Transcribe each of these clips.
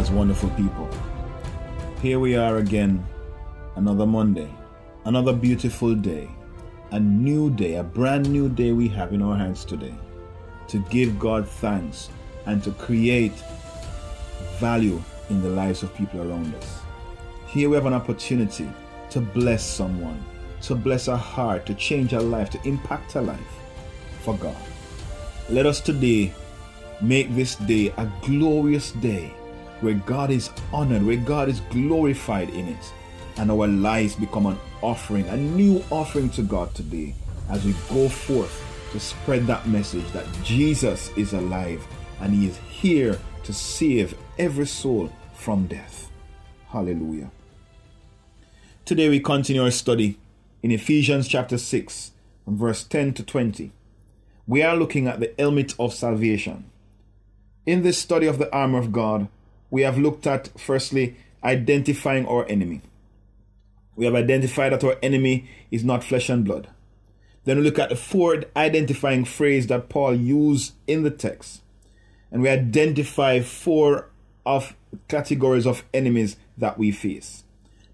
God's wonderful people. Here we are again, another Monday, another beautiful day, a new day, a brand new day we have in our hands today to give God thanks and to create value in the lives of people around us. Here we have an opportunity to bless someone, to bless a heart, to change a life, to impact a life for God. Let us today make this day a glorious day where God is honored, where God is glorified in it, and our lives become an offering, a new offering to God today as we go forth to spread that message that Jesus is alive and He is here to save every soul from death. Hallelujah. Today we continue our study in Ephesians chapter 6, from verse 10 to 20. We are looking at the helmet of salvation. In this study of the armor of God, we have looked at firstly identifying our enemy. We have identified that our enemy is not flesh and blood. Then we look at the four identifying phrase that Paul used in the text. And we identify four of categories of enemies that we face.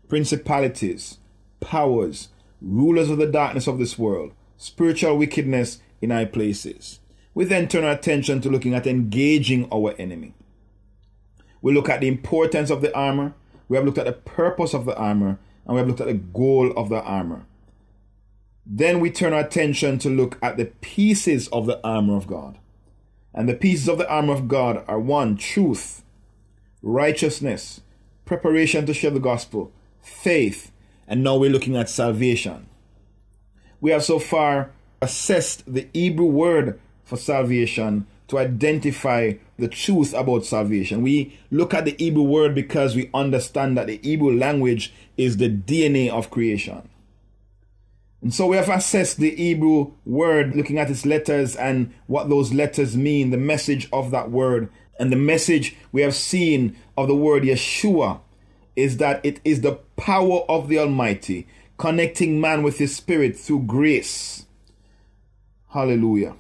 Principalities, powers, rulers of the darkness of this world, spiritual wickedness in high places. We then turn our attention to looking at engaging our enemy. We look at the importance of the armor, we have looked at the purpose of the armor, and we have looked at the goal of the armor. Then we turn our attention to look at the pieces of the armor of God. And the pieces of the armor of God are one, truth, righteousness, preparation to share the gospel, faith, and now we're looking at salvation. We have so far assessed the Hebrew word for salvation to identify the truth about salvation. We look at the Hebrew word because we understand that the Hebrew language is the DNA of creation. And so we have assessed the Hebrew word, looking at its letters and what those letters mean, the message of that word. And the message we have seen of the word Yeshua is that it is the power of the Almighty connecting man with his spirit through grace. Hallelujah.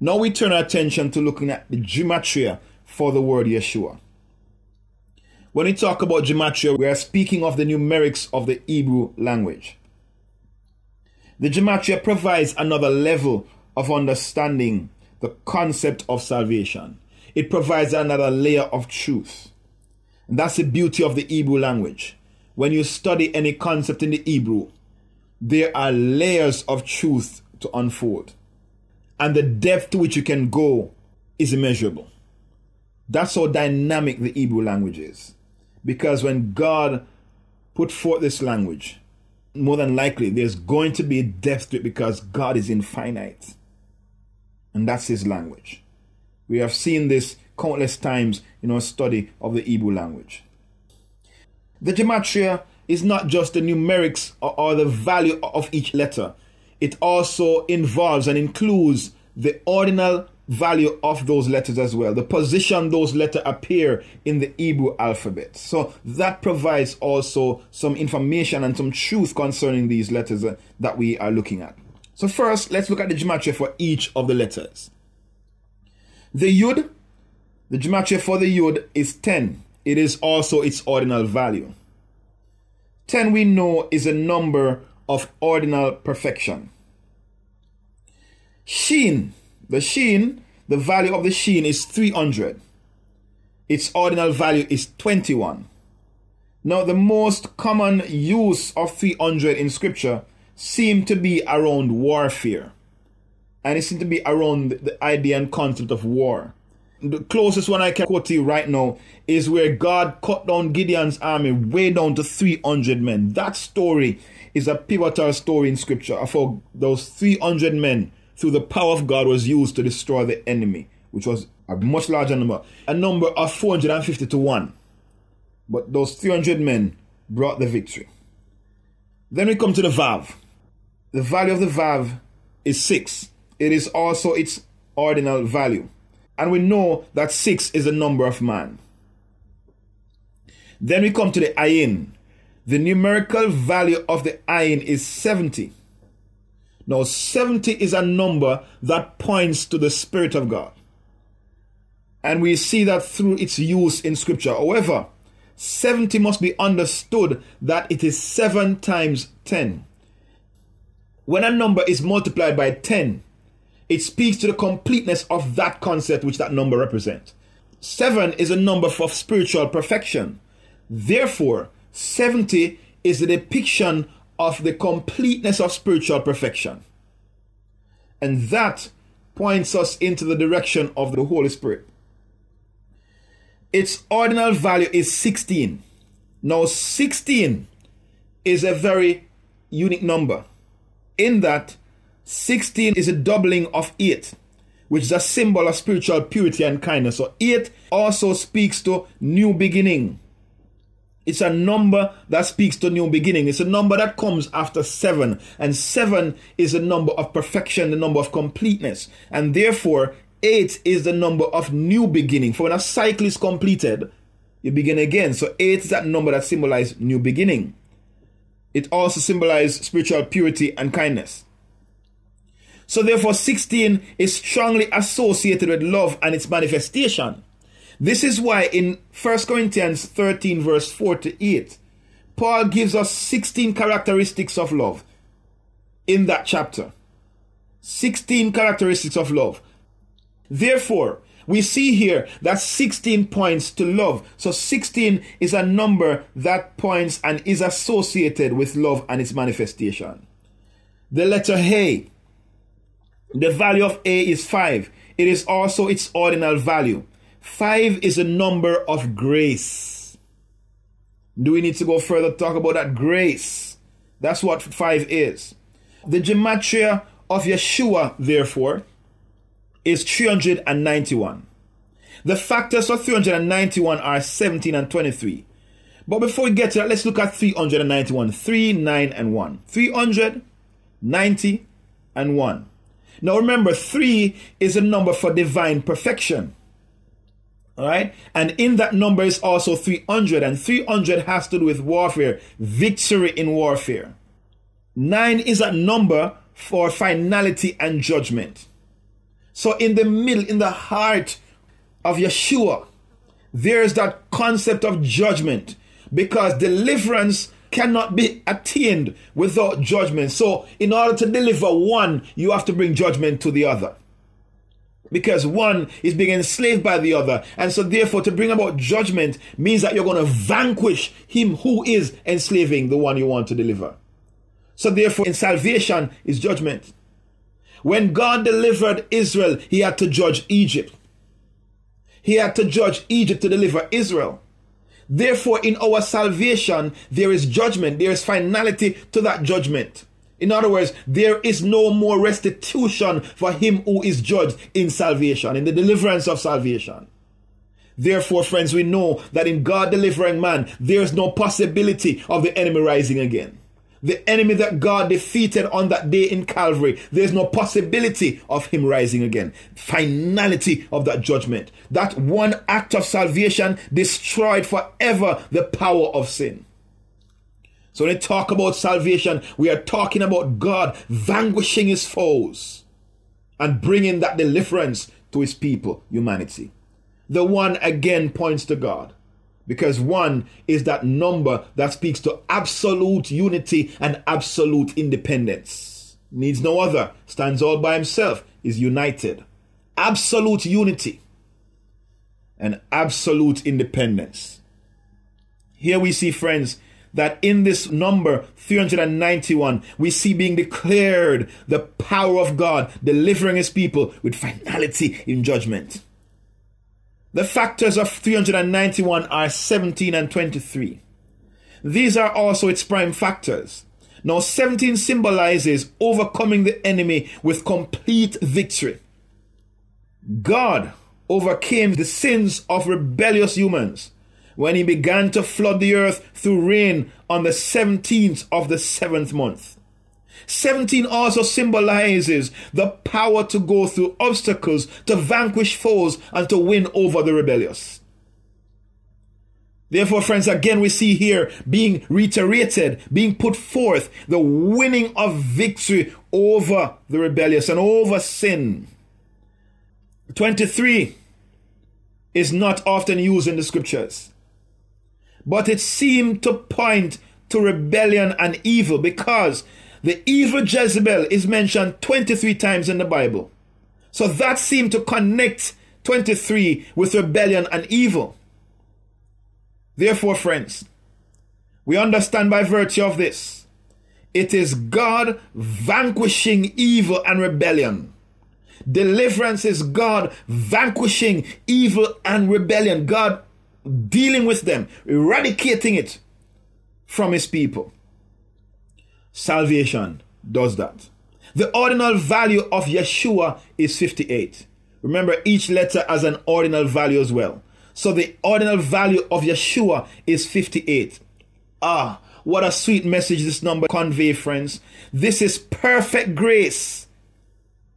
Now we turn our attention to looking at the gematria for the word Yeshua. When we talk about gematria, we are speaking of the numerics of the Hebrew language. The gematria provides another level of understanding the concept of salvation. It provides another layer of truth. And that's the beauty of the Hebrew language. When you study any concept in the Hebrew, there are layers of truth to unfold and the depth to which you can go is immeasurable. That's how dynamic the Hebrew language is. Because when God put forth this language, more than likely there's going to be depth to it because God is infinite. And that's his language. We have seen this countless times in our study of the Hebrew language. The gematria is not just the numerics or, the value of each letter, it also involves and includes the ordinal value of those letters as well, the position those letters appear in the Hebrew alphabet. So that provides also some information and some truth concerning these letters uh, that we are looking at. So first, let's look at the gematria for each of the letters. The Yud, the gematria for the Yud is 10. It is also its ordinal value. 10 we know is a number of ordinal perfection. Shin, the Shin, the value of the Shin is 300. Its ordinal value is 21. Now, the most common use of 300 in scripture seem to be around warfare. And it seems to be around the idea and concept of war. The closest one I can quote to you right now is where God cut down Gideon's army way down to 300 men. That story is a pivotal story in scripture how those 300 men, through the power of God, was used to destroy the enemy, which was a much larger number, a number of 450 to 1. But those 300 men brought the victory. Then we come to the Vav. The value of the Vav is 6. It is also its ordinal value. And we know that 6 is a number of man. Then we come to the Ayin. The numerical value of the Ayin is 70. Now, 70 is a number that points to the Spirit of God. and we see that through its use in Scripture. However, 70 must be understood that it is 7 times 10. When a number is multiplied by 10, it speaks to the completeness of that concept which that number represents. 7 is a number for spiritual perfection. Therefore, 70 is a depiction of the completeness of spiritual perfection. And that points us into the direction of the Holy Spirit. Its ordinal value is 16. Now, 16 is a very unique number in that 16 is a doubling of 8, which is a symbol of spiritual purity and kindness. So, 8 also speaks to new beginning. It's a number that speaks to new beginning. It's a number that comes after seven. And seven is a number of perfection, the number of completeness. And therefore, eight is the number of new beginning. For when a cycle is completed, you begin again. So eight is that number that symbolizes new beginning. It also symbolizes spiritual purity and kindness. So therefore, 16 is strongly associated with love and its manifestation. This is why in 1 Corinthians 13, verse 4 to 8, Paul gives us 16 characteristics of love in that chapter. 16 characteristics of love. Therefore, we see here that 16 points to love. So 16 is a number that points and is associated with love and its manifestation. The letter Hay, the value of Hay is 5. It is also its ordinal value. Five is a number of grace. Do we need to go further talk about that grace? That's what five is. The gematria of Yeshua, therefore, is 391. The factors for 391 are 17 and 23. But before we get to that, let's look at 391. 3, 9, and 1. 390 and 1. Now remember, 3 is a number for divine perfection. All right. And in that number is also 300, and 300 has to do with warfare, victory in warfare. Nine is a number for finality and judgment. So, in the middle, in the heart of Yeshua, there is that concept of judgment because deliverance cannot be attained without judgment. So, in order to deliver one, you have to bring judgment to the other because one is being enslaved by the other. And so, therefore, to bring about judgment means that you're going to vanquish him who is enslaving the one you want to deliver. So, therefore, in salvation is judgment. When God delivered Israel, he had to judge Egypt. He had to judge Egypt to deliver Israel. Therefore, in our salvation, there is judgment, there is finality to that judgment. In other words, there is no more restitution for him who is judged in salvation, in the deliverance of salvation. Therefore, friends, we know that in God delivering man, there is no possibility of the enemy rising again. The enemy that God defeated on that day in Calvary, there's no possibility of him rising again. Finality of that judgment. That one act of salvation destroyed forever the power of sin. So when we talk about salvation, we are talking about God vanquishing his foes and bringing that deliverance to his people, humanity. The one again points to God because one is that number that speaks to absolute unity and absolute independence. Needs no other, stands all by himself, is united. Absolute unity and absolute independence. Here we see, friends, that in this number 391 we see being declared the power of God delivering his people with finality in judgment. The factors of 391 are 17 and 23. These are also its prime factors. Now 17 symbolizes overcoming the enemy with complete victory. God overcame the sins of rebellious humans when he began to flood the earth through rain on the 17th of the seventh month. 17 also symbolizes the power to go through obstacles, to vanquish foes, and to win over the rebellious. Therefore, friends, again we see here being reiterated, being put forth, the winning of victory over the rebellious and over sin. 23 is not often used in the scriptures, but it seemed to point to rebellion and evil because the evil Jezebel is mentioned 23 times in the Bible. So that seemed to connect 23 with rebellion and evil. Therefore, friends, we understand by virtue of this, it is God vanquishing evil and rebellion. Deliverance is God vanquishing evil and rebellion, God dealing with them, eradicating it from his people. Salvation does that. The ordinal value of Yeshua is 58. Remember, each letter has an ordinal value as well. So the ordinal value of Yeshua is 58. Ah, what a sweet message this number convey, friends. This is perfect grace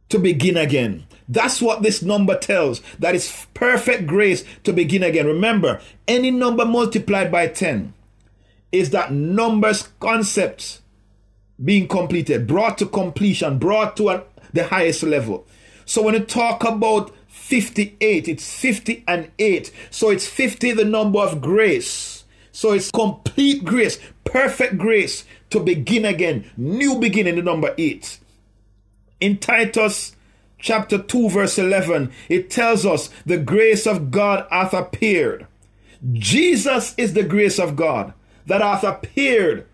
to begin again. That's what this number tells. That is perfect grace to begin again. Remember, any number multiplied by 10 is that numbers concept being completed, brought to completion, brought to an, the highest level. So when you talk about 58, it's 50 and 8. So it's 50 the number of grace. So it's complete grace, perfect grace to begin again, new beginning, the number 8. In Titus chapter 2, verse 11, it tells us the grace of God hath appeared. Jesus is the grace of God that hath appeared.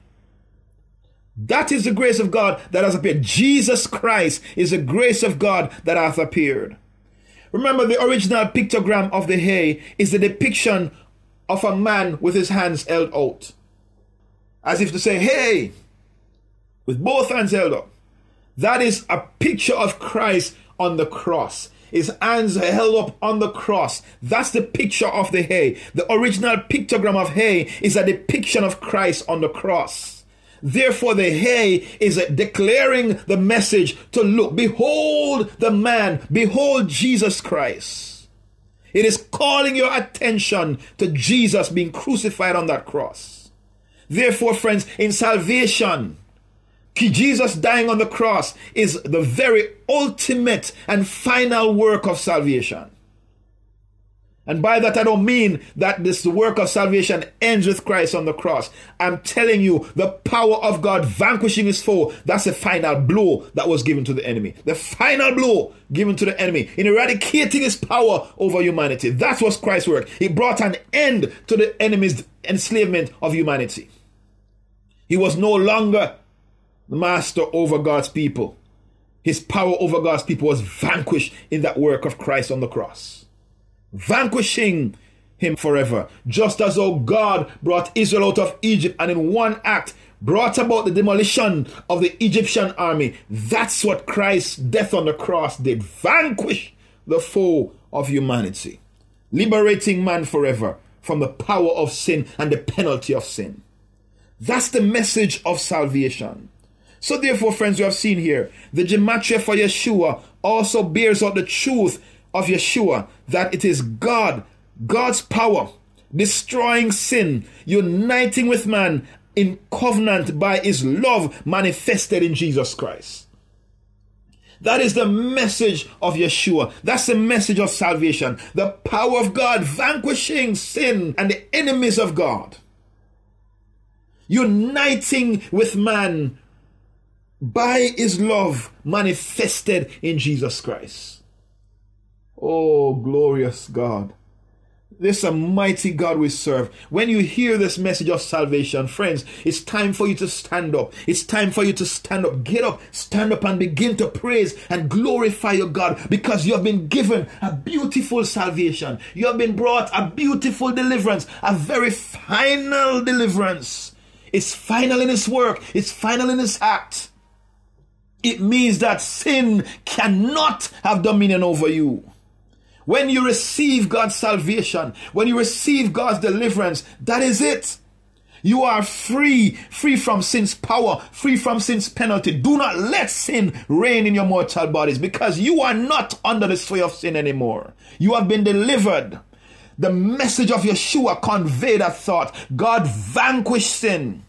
That is the grace of God that has appeared. Jesus Christ is the grace of God that hath appeared. Remember, the original pictogram of the hay is the depiction of a man with his hands held out, as if to say, Hey, with both hands held up. That is a picture of Christ on the cross. His hands held up on the cross. That's the picture of the hay. The original pictogram of hay is a depiction of Christ on the cross. Therefore, the hay is declaring the message to look, behold the man, behold Jesus Christ. It is calling your attention to Jesus being crucified on that cross. Therefore, friends, in salvation, Jesus dying on the cross is the very ultimate and final work of salvation. And by that, I don't mean that this work of salvation ends with Christ on the cross. I'm telling you, the power of God vanquishing his foe, that's the final blow that was given to the enemy. The final blow given to the enemy in eradicating his power over humanity. That was Christ's work. He brought an end to the enemy's enslavement of humanity. He was no longer master over God's people. His power over God's people was vanquished in that work of Christ on the cross. Vanquishing him forever. Just as though God brought Israel out of Egypt and in one act brought about the demolition of the Egyptian army. That's what Christ's death on the cross did. Vanquish the foe of humanity. Liberating man forever from the power of sin and the penalty of sin. That's the message of salvation. So, therefore, friends, you have seen here the gematria for Yeshua also bears out the truth of Yeshua that it is God, God's power, destroying sin, uniting with man in covenant by his love manifested in Jesus Christ. That is the message of Yeshua. That's the message of salvation. The power of God vanquishing sin and the enemies of God. Uniting with man by his love manifested in Jesus Christ. Oh, glorious God. This is a mighty God we serve. When you hear this message of salvation, friends, it's time for you to stand up. It's time for you to stand up. Get up, stand up, and begin to praise and glorify your God because you have been given a beautiful salvation. You have been brought a beautiful deliverance, a very final deliverance. It's final in His work, it's final in His act. It means that sin cannot have dominion over you. When you receive God's salvation, when you receive God's deliverance, that is it. You are free, free from sin's power, free from sin's penalty. Do not let sin reign in your mortal bodies because you are not under the sway of sin anymore. You have been delivered. The message of Yeshua conveyed that thought. God vanquished sin.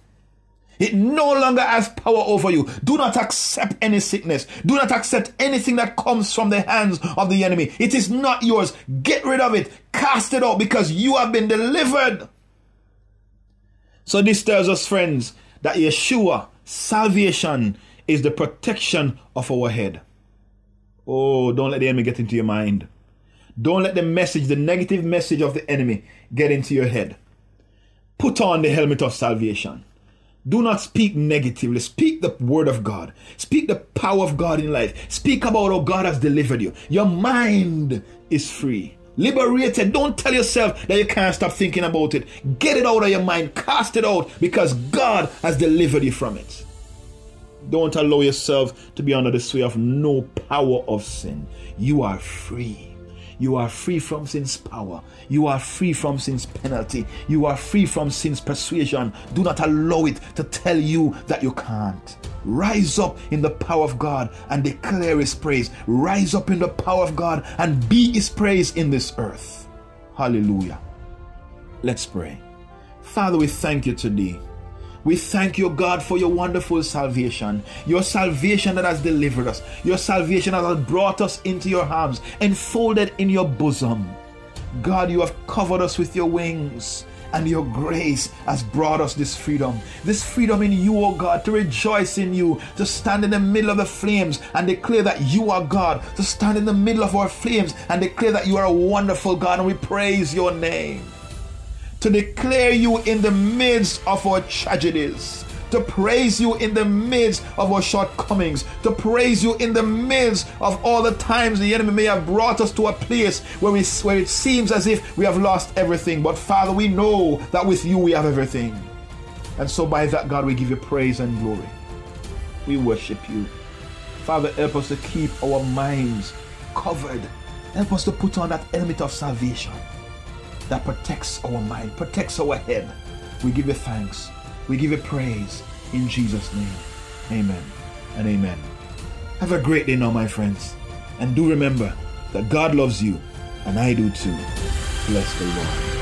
It no longer has power over you. Do not accept any sickness. Do not accept anything that comes from the hands of the enemy. It is not yours. Get rid of it. Cast it out because you have been delivered. So this tells us, friends, that Yeshua, salvation, is the protection of our head. Oh, don't let the enemy get into your mind. Don't let the message, the negative message of the enemy, get into your head. Put on the helmet of salvation. Do not speak negatively. Speak the word of God. Speak the power of God in life. Speak about how God has delivered you. Your mind is free. Liberated. Don't tell yourself that you can't stop thinking about it. Get it out of your mind. Cast it out because God has delivered you from it. Don't allow yourself to be under the sway of no power of sin. You are free. You are free from sin's power. You are free from sin's penalty. You are free from sin's persuasion. Do not allow it to tell you that you can't. Rise up in the power of God and declare His praise. Rise up in the power of God and be His praise in this earth. Hallelujah. Let's pray. Father, we thank you today we thank you, God, for your wonderful salvation, your salvation that has delivered us, your salvation that has brought us into your arms, enfolded in your bosom. God, you have covered us with your wings and your grace has brought us this freedom. This freedom in you, oh God, to rejoice in you, to stand in the middle of the flames and declare that you are God, to stand in the middle of our flames and declare that you are a wonderful God, and we praise your name to declare you in the midst of our tragedies, to praise you in the midst of our shortcomings, to praise you in the midst of all the times the enemy may have brought us to a place where, we, where it seems as if we have lost everything. But Father, we know that with you we have everything. And so by that, God, we give you praise and glory. We worship you. Father, help us to keep our minds covered. Help us to put on that helmet of salvation that protects our mind, protects our head. We give you thanks. We give you praise in Jesus' name. Amen and amen. Have a great day now, my friends. And do remember that God loves you, and I do too. Bless the Lord.